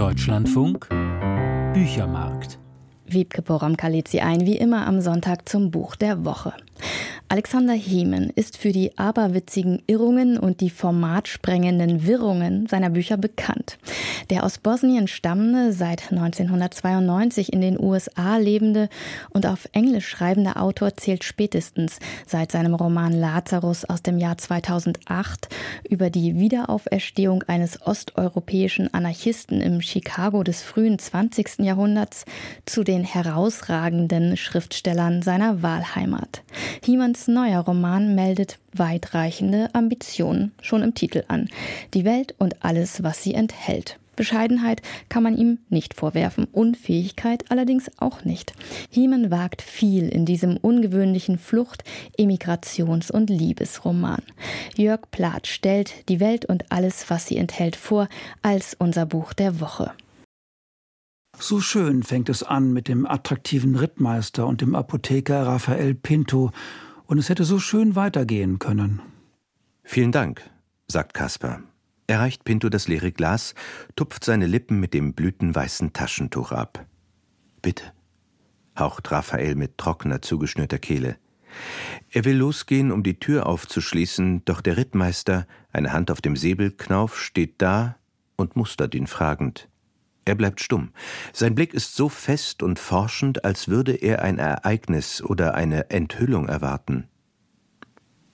Deutschlandfunk Büchermarkt. Wiebke Poramkalitzi ein, wie immer am Sonntag zum Buch der Woche. Alexander Hemen ist für die aberwitzigen Irrungen und die formatsprengenden Wirrungen seiner Bücher bekannt. Der aus Bosnien stammende, seit 1992 in den USA lebende und auf Englisch schreibende Autor zählt spätestens seit seinem Roman Lazarus aus dem Jahr 2008 über die Wiederauferstehung eines osteuropäischen Anarchisten im Chicago des frühen 20. Jahrhunderts zu den herausragenden Schriftstellern seiner Wahlheimat. Dickens neuer Roman meldet weitreichende Ambitionen schon im Titel an. Die Welt und alles, was sie enthält. Bescheidenheit kann man ihm nicht vorwerfen, Unfähigkeit allerdings auch nicht. Hiemen wagt viel in diesem ungewöhnlichen Flucht-, Emigrations- und Liebesroman. Jörg Plath stellt die Welt und alles, was sie enthält, vor, als unser Buch der Woche. So schön fängt es an mit dem attraktiven Rittmeister und dem Apotheker Raphael Pinto und es hätte so schön weitergehen können. Vielen Dank, sagt Kaspar. Er reicht Pinto das leere Glas, tupft seine Lippen mit dem blütenweißen Taschentuch ab. Bitte, haucht Raphael mit trockener, zugeschnürter Kehle. Er will losgehen, um die Tür aufzuschließen, doch der Rittmeister, eine Hand auf dem Säbelknauf, steht da und mustert ihn fragend. Er bleibt stumm. Sein Blick ist so fest und forschend, als würde er ein Ereignis oder eine Enthüllung erwarten.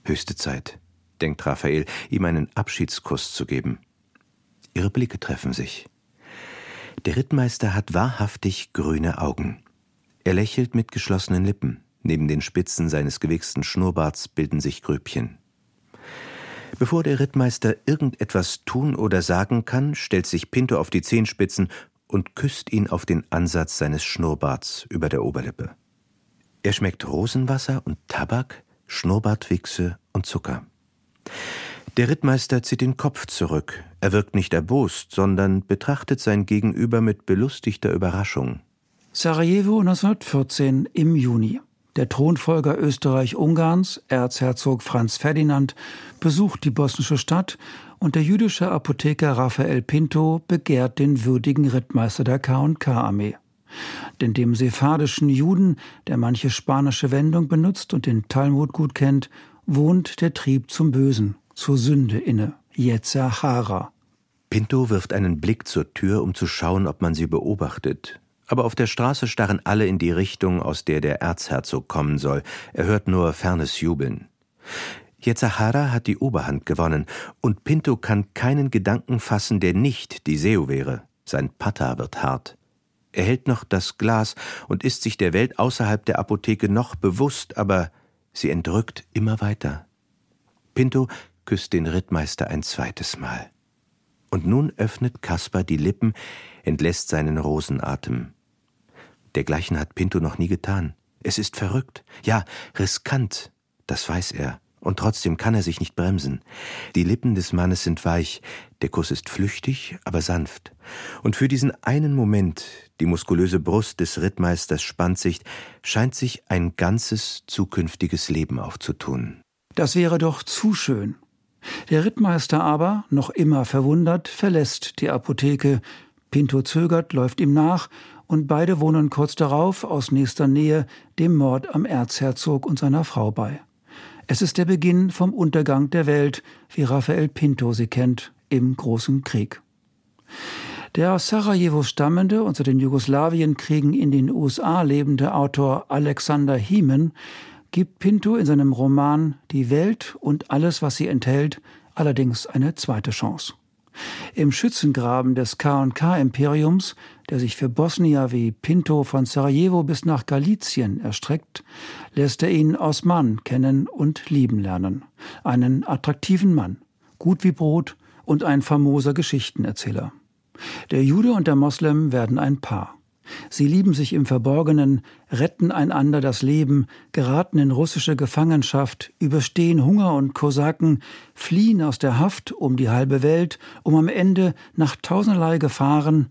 Höchste Zeit, denkt Raphael, ihm einen Abschiedskuss zu geben. Ihre Blicke treffen sich. Der Rittmeister hat wahrhaftig grüne Augen. Er lächelt mit geschlossenen Lippen. Neben den Spitzen seines gewichsten Schnurrbarts bilden sich Grübchen. Bevor der Rittmeister irgendetwas tun oder sagen kann, stellt sich Pinto auf die Zehenspitzen und küsst ihn auf den Ansatz seines Schnurrbarts über der Oberlippe. Er schmeckt Rosenwasser und Tabak, Schnurrbartwichse und Zucker. Der Rittmeister zieht den Kopf zurück. Er wirkt nicht erbost, sondern betrachtet sein Gegenüber mit belustigter Überraschung. Sarajevo 1914 im Juni. Der Thronfolger Österreich-Ungarns, Erzherzog Franz Ferdinand, besucht die bosnische Stadt und der jüdische Apotheker Raphael Pinto begehrt den würdigen Rittmeister der K&K-Armee. Denn dem sephardischen Juden, der manche spanische Wendung benutzt und den Talmud gut kennt, wohnt der Trieb zum Bösen, zur Sünde inne, Yetzer Hara. Pinto wirft einen Blick zur Tür, um zu schauen, ob man sie beobachtet aber auf der Straße starren alle in die Richtung, aus der der Erzherzog kommen soll. Er hört nur fernes Jubeln. Yetzachara hat die Oberhand gewonnen, und Pinto kann keinen Gedanken fassen, der nicht die Seo wäre. Sein Pata wird hart. Er hält noch das Glas und ist sich der Welt außerhalb der Apotheke noch bewusst, aber sie entrückt immer weiter. Pinto küsst den Rittmeister ein zweites Mal. Und nun öffnet Kaspar die Lippen, entlässt seinen Rosenatem. Dergleichen hat Pinto noch nie getan. Es ist verrückt, ja, riskant, das weiß er, und trotzdem kann er sich nicht bremsen. Die Lippen des Mannes sind weich, der Kuss ist flüchtig, aber sanft. Und für diesen einen Moment, die muskulöse Brust des Rittmeisters spannt sich, scheint sich ein ganzes zukünftiges Leben aufzutun. Das wäre doch zu schön. Der Rittmeister aber, noch immer verwundert, verlässt die Apotheke. Pinto zögert, läuft ihm nach und beide wohnen kurz darauf aus nächster Nähe dem Mord am Erzherzog und seiner Frau bei. Es ist der Beginn vom Untergang der Welt, wie Raphael Pinto sie kennt, im Großen Krieg. Der aus Sarajevo stammende und zu den Jugoslawienkriegen in den USA lebende Autor Alexander Hiemen gibt Pinto in seinem Roman Die Welt und alles, was sie enthält, allerdings eine zweite Chance. Im Schützengraben des K&K-Imperiums, der sich für Bosnier wie Pinto von Sarajevo bis nach Galizien erstreckt, lässt er ihn Osman kennen und lieben lernen. Einen attraktiven Mann, gut wie Brot und ein famoser Geschichtenerzähler. Der Jude und der Moslem werden ein Paar. Sie lieben sich im Verborgenen, retten einander das Leben, geraten in russische Gefangenschaft, überstehen Hunger und Kosaken, fliehen aus der Haft um die halbe Welt, um am Ende nach tausenderlei Gefahren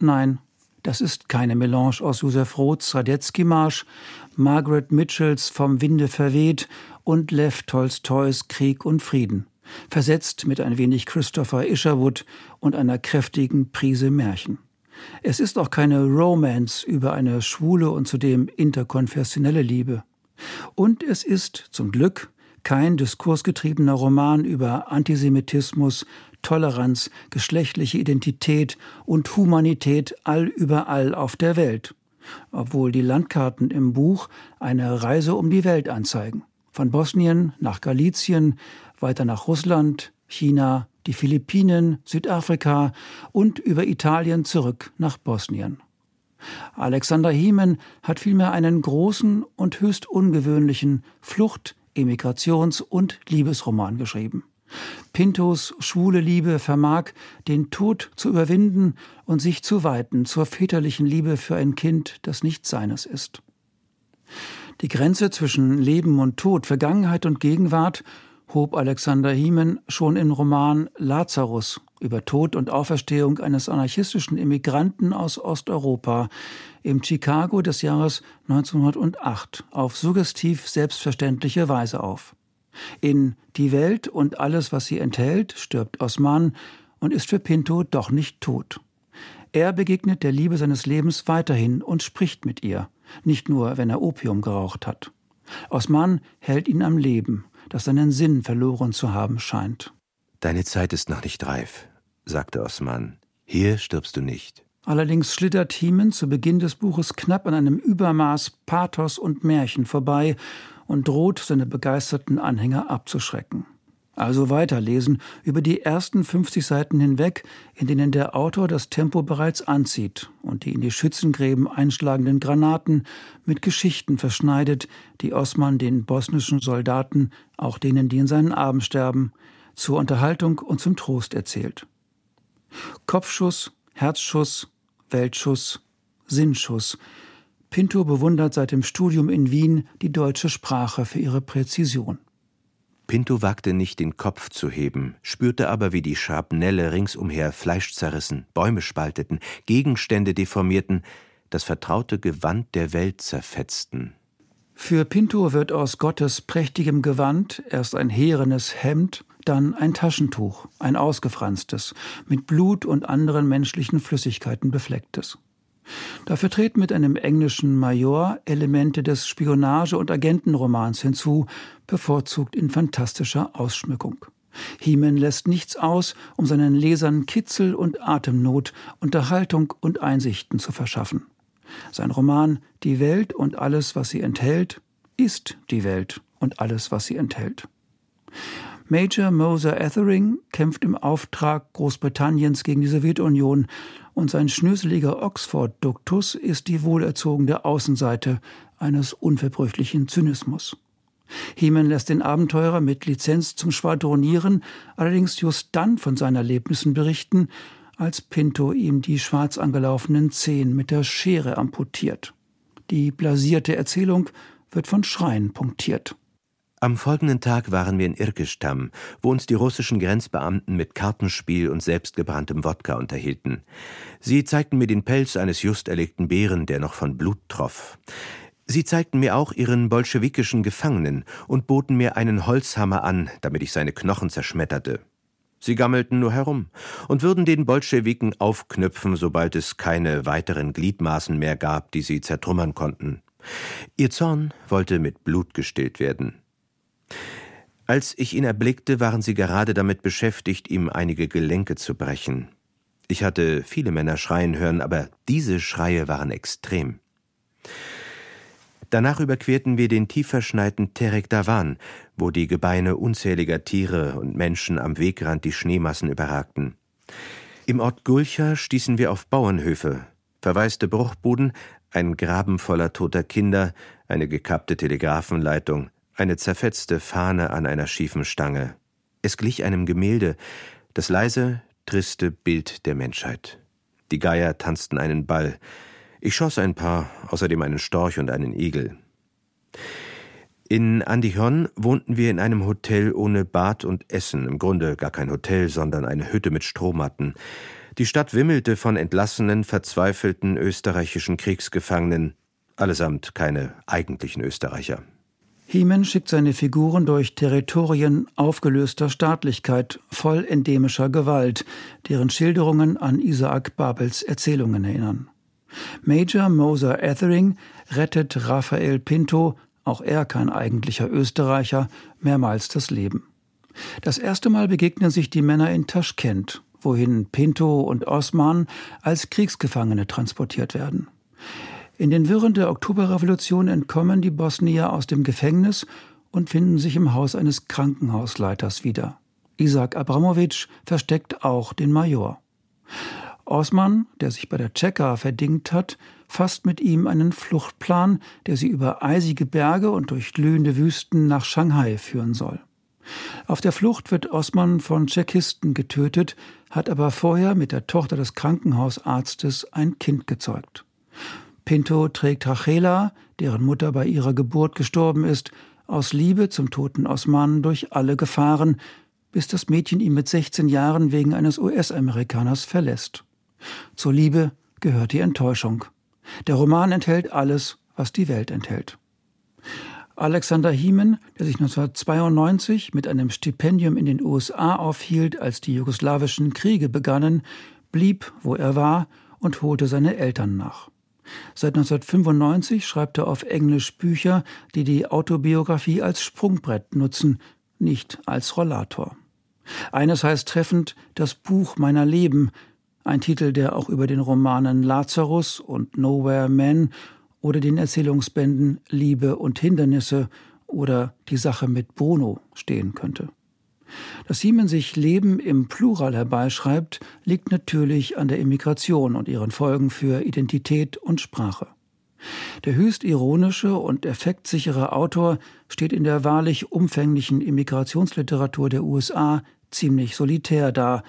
Nein, das ist keine Melange aus Josef Roths Radetzky-Marsch, Margaret Mitchells Vom Winde verweht und Lev Tolstois Krieg und Frieden. versetzt mit ein wenig Christopher Isherwood und einer kräftigen Prise Märchen. Es ist auch keine Romance über eine schwule und zudem interkonfessionelle Liebe. Und es ist, zum Glück, kein diskursgetriebener Roman über Antisemitismus, Toleranz, geschlechtliche Identität und Humanität allüberall auf der Welt, obwohl die Landkarten im Buch eine Reise um die Welt anzeigen. Von Bosnien nach Galizien, weiter nach Russland, China, die Philippinen, Südafrika und über Italien zurück nach Bosnien. Alexander Hiemen hat vielmehr einen großen und höchst ungewöhnlichen Flucht-, Emigrations- und Liebesroman geschrieben. Pintos schwule Liebe vermag, den Tod zu überwinden und sich zu weiten zur väterlichen Liebe für ein Kind, das nicht seines ist. Die Grenze zwischen Leben und Tod, Vergangenheit und Gegenwart hob Alexander Hiemen schon im Roman Lazarus über Tod und Auferstehung eines anarchistischen Immigranten aus Osteuropa im Chicago des Jahres 1908 auf suggestiv selbstverständliche Weise auf. In Die Welt und alles, was sie enthält, stirbt Osman und ist für Pinto doch nicht tot. Er begegnet der Liebe seines Lebens weiterhin und spricht mit ihr, nicht nur, wenn er Opium geraucht hat. Osman hält ihn am Leben das seinen Sinn verloren zu haben scheint. Deine Zeit ist noch nicht reif, sagte Osman. Hier stirbst du nicht. Allerdings schlittert Hiemen zu Beginn des Buches knapp an einem Übermaß Pathos und Märchen vorbei und droht, seine begeisterten Anhänger abzuschrecken. Also weiterlesen über die ersten 50 Seiten hinweg, in denen der Autor das Tempo bereits anzieht und die in die Schützengräben einschlagenden Granaten mit Geschichten verschneidet, die Osman den bosnischen Soldaten, auch denen, die in seinen Armen sterben, zur Unterhaltung und zum Trost erzählt. Kopfschuss, Herzschuss, Weltschuss, Sinnschuss. Pinto bewundert seit dem Studium in Wien die deutsche Sprache für ihre Präzision. Pinto wagte nicht, den Kopf zu heben, spürte aber, wie die Schrapnelle ringsumher Fleisch zerrissen, Bäume spalteten, Gegenstände deformierten, das vertraute Gewand der Welt zerfetzten. Für Pinto wird aus Gottes prächtigem Gewand erst ein herenes Hemd, dann ein Taschentuch, ein ausgefranstes, mit Blut und anderen menschlichen Flüssigkeiten beflecktes. Dafür treten mit einem englischen Major Elemente des Spionage- und Agentenromans hinzu, bevorzugt in fantastischer Ausschmückung. Hiemen lässt nichts aus, um seinen Lesern Kitzel und Atemnot, Unterhaltung und Einsichten zu verschaffen. Sein Roman Die Welt und alles, was sie enthält, ist die Welt und alles, was sie enthält. Major Moser Ethering kämpft im Auftrag Großbritanniens gegen die Sowjetunion und sein schnöseliger Oxford-Duktus ist die wohlerzogene Außenseite eines unverbrüchlichen Zynismus. Heman lässt den Abenteurer mit Lizenz zum Schwadronieren allerdings just dann von seinen Erlebnissen berichten, als Pinto ihm die schwarz angelaufenen Zehen mit der Schere amputiert. Die blasierte Erzählung wird von Schreien punktiert. Am folgenden Tag waren wir in Irkestam, wo uns die russischen Grenzbeamten mit Kartenspiel und selbstgebranntem Wodka unterhielten. Sie zeigten mir den Pelz eines just erlegten Bären, der noch von Blut troff. Sie zeigten mir auch ihren bolschewikischen Gefangenen und boten mir einen Holzhammer an, damit ich seine Knochen zerschmetterte. Sie gammelten nur herum und würden den Bolschewiken aufknüpfen, sobald es keine weiteren Gliedmaßen mehr gab, die sie zertrümmern konnten. Ihr Zorn wollte mit Blut gestillt werden. Als ich ihn erblickte, waren sie gerade damit beschäftigt, ihm einige Gelenke zu brechen. Ich hatte viele Männer schreien hören, aber diese Schreie waren extrem. Danach überquerten wir den tief verschneiten Terek Davan, wo die Gebeine unzähliger Tiere und Menschen am Wegrand die Schneemassen überragten. Im Ort Gulcha stießen wir auf Bauernhöfe, verwaiste Bruchbuden, ein Graben voller toter Kinder, eine gekappte Telegrafenleitung, eine zerfetzte Fahne an einer schiefen Stange. Es glich einem Gemälde, das leise, triste Bild der Menschheit. Die Geier tanzten einen Ball. Ich schoss ein paar, außerdem einen Storch und einen Igel. In Andijon wohnten wir in einem Hotel ohne Bad und Essen, im Grunde gar kein Hotel, sondern eine Hütte mit Strohmatten. Die Stadt wimmelte von entlassenen, verzweifelten österreichischen Kriegsgefangenen, allesamt keine eigentlichen Österreicher. Heeman schickt seine Figuren durch Territorien aufgelöster Staatlichkeit, voll endemischer Gewalt, deren Schilderungen an Isaac Babels Erzählungen erinnern. Major Moser Ethering rettet Raphael Pinto, auch er kein eigentlicher Österreicher, mehrmals das Leben. Das erste Mal begegnen sich die Männer in Taschkent, wohin Pinto und Osman als Kriegsgefangene transportiert werden. In den Wirren der Oktoberrevolution entkommen die Bosnier aus dem Gefängnis und finden sich im Haus eines Krankenhausleiters wieder. Isaac Abramowitsch versteckt auch den Major. Osman, der sich bei der Tscheka verdingt hat, fasst mit ihm einen Fluchtplan, der sie über eisige Berge und durch glühende Wüsten nach Shanghai führen soll. Auf der Flucht wird Osman von Tschechisten getötet, hat aber vorher mit der Tochter des Krankenhausarztes ein Kind gezeugt. Pinto trägt Rachela, deren Mutter bei ihrer Geburt gestorben ist, aus Liebe zum toten Osman durch alle Gefahren, bis das Mädchen ihn mit 16 Jahren wegen eines US-Amerikaners verlässt. Zur Liebe gehört die Enttäuschung. Der Roman enthält alles, was die Welt enthält. Alexander Hiemen, der sich 1992 mit einem Stipendium in den USA aufhielt, als die jugoslawischen Kriege begannen, blieb, wo er war, und holte seine Eltern nach. Seit 1995 schreibt er auf Englisch Bücher, die die Autobiografie als Sprungbrett nutzen, nicht als Rollator. Eines heißt treffend Das Buch meiner Leben, ein Titel, der auch über den Romanen Lazarus und Nowhere Man oder den Erzählungsbänden Liebe und Hindernisse oder Die Sache mit Bruno stehen könnte. Dass Siemen sich Leben im Plural herbeischreibt, liegt natürlich an der Immigration und ihren Folgen für Identität und Sprache. Der höchst ironische und effektsichere Autor steht in der wahrlich umfänglichen Immigrationsliteratur der USA ziemlich solitär da,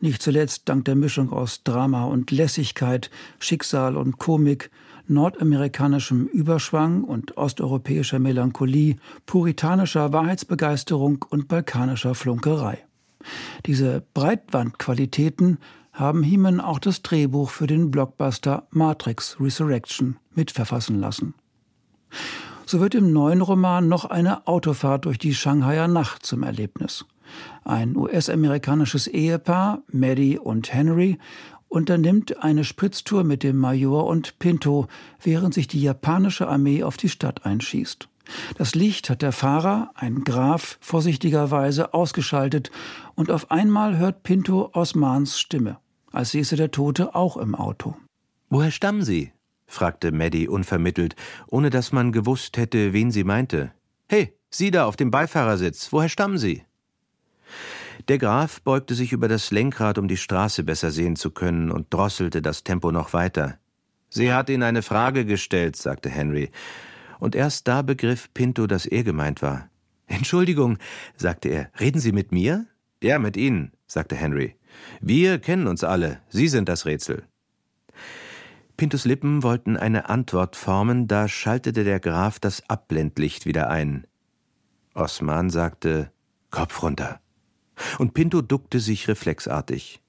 nicht zuletzt dank der Mischung aus Drama und Lässigkeit, Schicksal und Komik, nordamerikanischem Überschwang und osteuropäischer Melancholie, puritanischer Wahrheitsbegeisterung und balkanischer Flunkerei. Diese Breitwandqualitäten haben Heeman auch das Drehbuch für den Blockbuster Matrix Resurrection mitverfassen lassen. So wird im neuen Roman noch eine Autofahrt durch die Shanghaier Nacht zum Erlebnis. Ein US-amerikanisches Ehepaar, Maddie und Henry, unternimmt eine Spritztour mit dem Major und Pinto, während sich die japanische Armee auf die Stadt einschießt. Das Licht hat der Fahrer, ein Graf, vorsichtigerweise ausgeschaltet, und auf einmal hört Pinto Osmans Stimme, als säße der Tote auch im Auto. Woher stammen Sie? fragte Maddie unvermittelt, ohne dass man gewusst hätte, wen sie meinte. Hey, Sie da auf dem Beifahrersitz, woher stammen Sie? Der Graf beugte sich über das Lenkrad, um die Straße besser sehen zu können, und drosselte das Tempo noch weiter. Sie hat Ihnen eine Frage gestellt, sagte Henry, und erst da begriff Pinto, dass er gemeint war. Entschuldigung, sagte er, reden Sie mit mir? Ja, mit Ihnen, sagte Henry. Wir kennen uns alle, Sie sind das Rätsel. Pintos Lippen wollten eine Antwort formen, da schaltete der Graf das Abblendlicht wieder ein. Osman sagte Kopf runter und Pinto duckte sich reflexartig.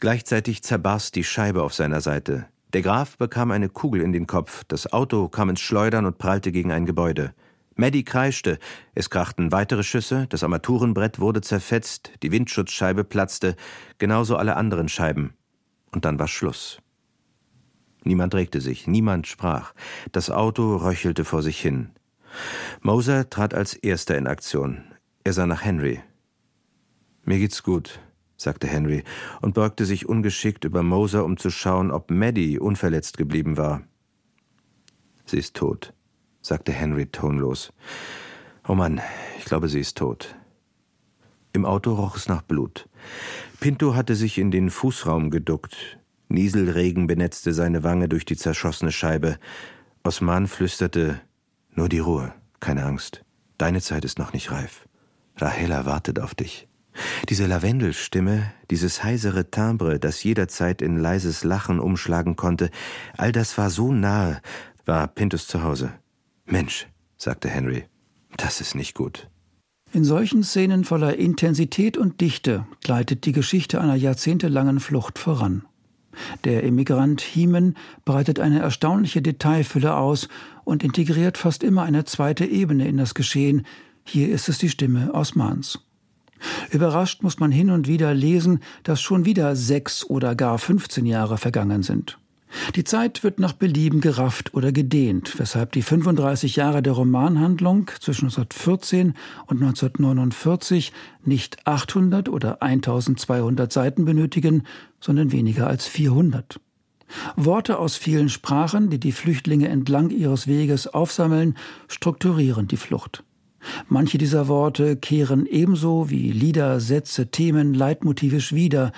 Gleichzeitig zerbarst die Scheibe auf seiner Seite. Der Graf bekam eine Kugel in den Kopf, das Auto kam ins Schleudern und prallte gegen ein Gebäude. Maddie kreischte, es krachten weitere Schüsse, das Armaturenbrett wurde zerfetzt, die Windschutzscheibe platzte, genauso alle anderen Scheiben. Und dann war Schluss. Niemand regte sich, niemand sprach. Das Auto röchelte vor sich hin. Moser trat als erster in Aktion. Er sah nach Henry. Mir geht's gut, sagte Henry und beugte sich ungeschickt über Moser, um zu schauen, ob Maddie unverletzt geblieben war. Sie ist tot, sagte Henry tonlos. Oh Mann, ich glaube, sie ist tot. Im Auto roch es nach Blut. Pinto hatte sich in den Fußraum geduckt. Nieselregen benetzte seine Wange durch die zerschossene Scheibe. Osman flüsterte: Nur die Ruhe, keine Angst. Deine Zeit ist noch nicht reif. Rahela wartet auf dich. Diese Lavendelstimme, dieses heisere Timbre, das jederzeit in leises Lachen umschlagen konnte, all das war so nahe, war Pintus zu Hause. Mensch, sagte Henry, das ist nicht gut. In solchen Szenen voller Intensität und Dichte gleitet die Geschichte einer jahrzehntelangen Flucht voran. Der Emigrant Hiemen breitet eine erstaunliche Detailfülle aus und integriert fast immer eine zweite Ebene in das Geschehen. Hier ist es die Stimme Osmans. Überrascht muss man hin und wieder lesen, dass schon wieder sechs oder gar 15 Jahre vergangen sind. Die Zeit wird nach Belieben gerafft oder gedehnt, weshalb die 35 Jahre der Romanhandlung zwischen 1914 und 1949 nicht 800 oder 1200 Seiten benötigen, sondern weniger als 400. Worte aus vielen Sprachen, die die Flüchtlinge entlang ihres Weges aufsammeln, strukturieren die Flucht. Manche dieser Worte kehren ebenso wie Lieder, Sätze, Themen leitmotivisch wieder,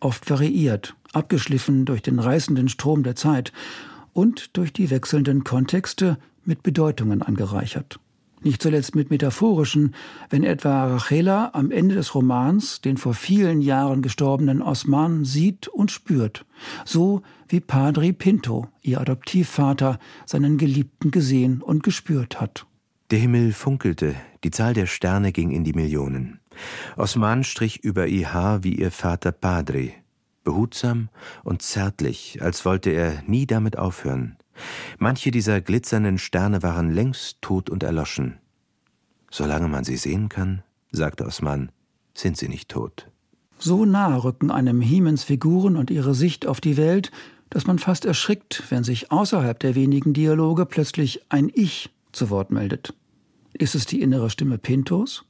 oft variiert, abgeschliffen durch den reißenden Strom der Zeit und durch die wechselnden Kontexte mit Bedeutungen angereichert. Nicht zuletzt mit metaphorischen, wenn etwa Rachela am Ende des Romans den vor vielen Jahren gestorbenen Osman sieht und spürt, so wie Padre Pinto, ihr Adoptivvater, seinen Geliebten gesehen und gespürt hat. Der Himmel funkelte, die Zahl der Sterne ging in die Millionen. Osman strich über ihr Haar wie ihr Vater Padre, behutsam und zärtlich, als wollte er nie damit aufhören. Manche dieser glitzernden Sterne waren längst tot und erloschen. Solange man sie sehen kann, sagte Osman, sind sie nicht tot. So nah rücken einem Hiemens Figuren und ihre Sicht auf die Welt, dass man fast erschrickt, wenn sich außerhalb der wenigen Dialoge plötzlich ein Ich zu Wort meldet. Ist es die innere Stimme Pintos?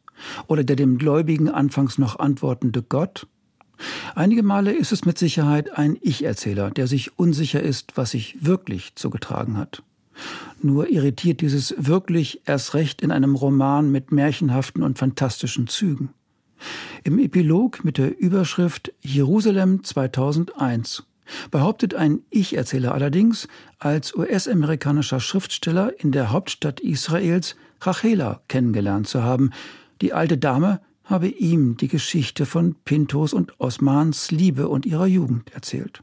Oder der dem Gläubigen anfangs noch antwortende Gott? Einige Male ist es mit Sicherheit ein Ich-Erzähler, der sich unsicher ist, was sich wirklich zugetragen hat. Nur irritiert dieses wirklich erst recht in einem Roman mit märchenhaften und fantastischen Zügen. Im Epilog mit der Überschrift Jerusalem 2001 behauptet ein Ich-Erzähler allerdings, als US-amerikanischer Schriftsteller in der Hauptstadt Israels Rachela kennengelernt zu haben. Die alte Dame habe ihm die Geschichte von Pintos und Osmans Liebe und ihrer Jugend erzählt.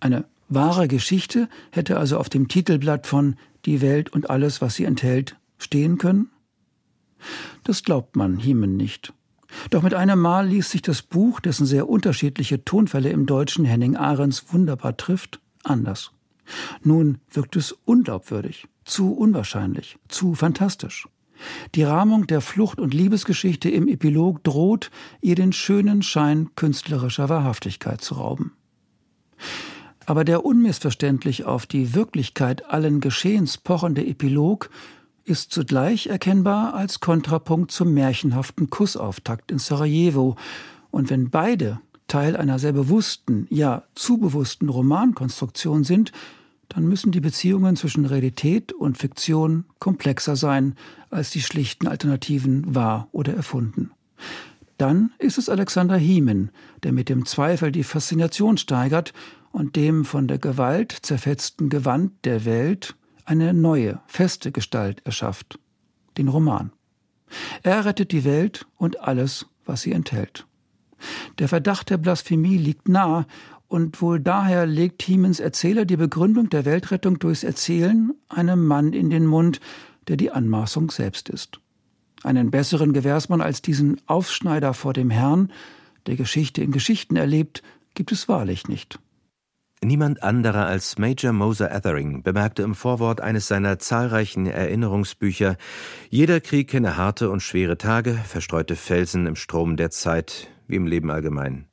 Eine wahre Geschichte hätte also auf dem Titelblatt von Die Welt und alles, was sie enthält, stehen können? Das glaubt man Hiemen nicht. Doch mit einem Mal ließ sich das Buch, dessen sehr unterschiedliche Tonfälle im Deutschen Henning Ahrens wunderbar trifft, anders. Nun wirkt es unglaubwürdig, zu unwahrscheinlich, zu fantastisch. Die Rahmung der Flucht- und Liebesgeschichte im Epilog droht, ihr den schönen Schein künstlerischer Wahrhaftigkeit zu rauben. Aber der unmissverständlich auf die Wirklichkeit allen Geschehens pochende Epilog ist zugleich erkennbar als Kontrapunkt zum märchenhaften Kussauftakt in Sarajevo. Und wenn beide Teil einer sehr bewussten, ja zu bewussten Romankonstruktion sind, dann müssen die Beziehungen zwischen Realität und Fiktion komplexer sein als die schlichten Alternativen wahr oder erfunden. Dann ist es Alexander Hiemen, der mit dem Zweifel die Faszination steigert und dem von der Gewalt zerfetzten Gewand der Welt eine neue, feste Gestalt erschafft, den Roman. Er rettet die Welt und alles, was sie enthält. Der Verdacht der Blasphemie liegt nahe und wohl daher legt Hiemens Erzähler die Begründung der Weltrettung durchs Erzählen einem Mann in den Mund, der die Anmaßung selbst ist. Einen besseren Gewährsmann als diesen Aufschneider vor dem Herrn, der Geschichte in Geschichten erlebt, gibt es wahrlich nicht. Niemand anderer als Major Moser Ethering bemerkte im Vorwort eines seiner zahlreichen Erinnerungsbücher, jeder Krieg kenne harte und schwere Tage, verstreute Felsen im Strom der Zeit, wie im Leben allgemein.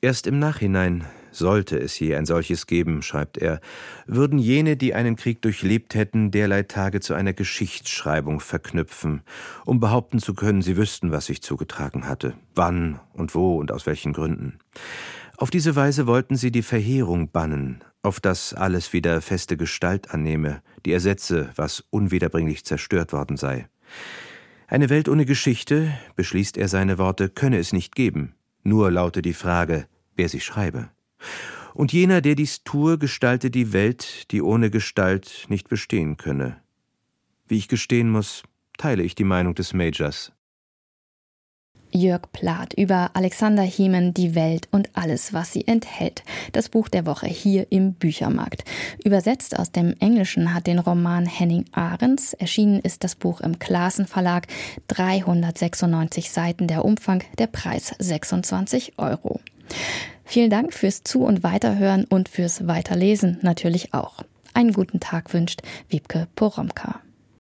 Erst im Nachhinein, sollte es je ein solches geben, schreibt er, würden jene, die einen Krieg durchlebt hätten, derlei Tage zu einer Geschichtsschreibung verknüpfen, um behaupten zu können, sie wüssten, was sich zugetragen hatte, wann und wo und aus welchen Gründen. Auf diese Weise wollten sie die Verheerung bannen, auf dass alles wieder feste Gestalt annehme, die ersetze, was unwiederbringlich zerstört worden sei. Eine Welt ohne Geschichte, beschließt er seine Worte, könne es nicht geben. Nur laute die Frage, wer sie schreibe. Und jener, der dies tue, gestalte die Welt, die ohne Gestalt nicht bestehen könne. Wie ich gestehen muss, teile ich die Meinung des Majors. Jörg Plath über Alexander Hiemen, die Welt und alles, was sie enthält. Das Buch der Woche hier im Büchermarkt. Übersetzt aus dem Englischen hat den Roman Henning Ahrens. Erschienen ist das Buch im Klassen Verlag. 396 Seiten der Umfang, der Preis 26 Euro. Vielen Dank fürs Zu- und Weiterhören und fürs Weiterlesen natürlich auch. Einen guten Tag wünscht Wiebke Poromka.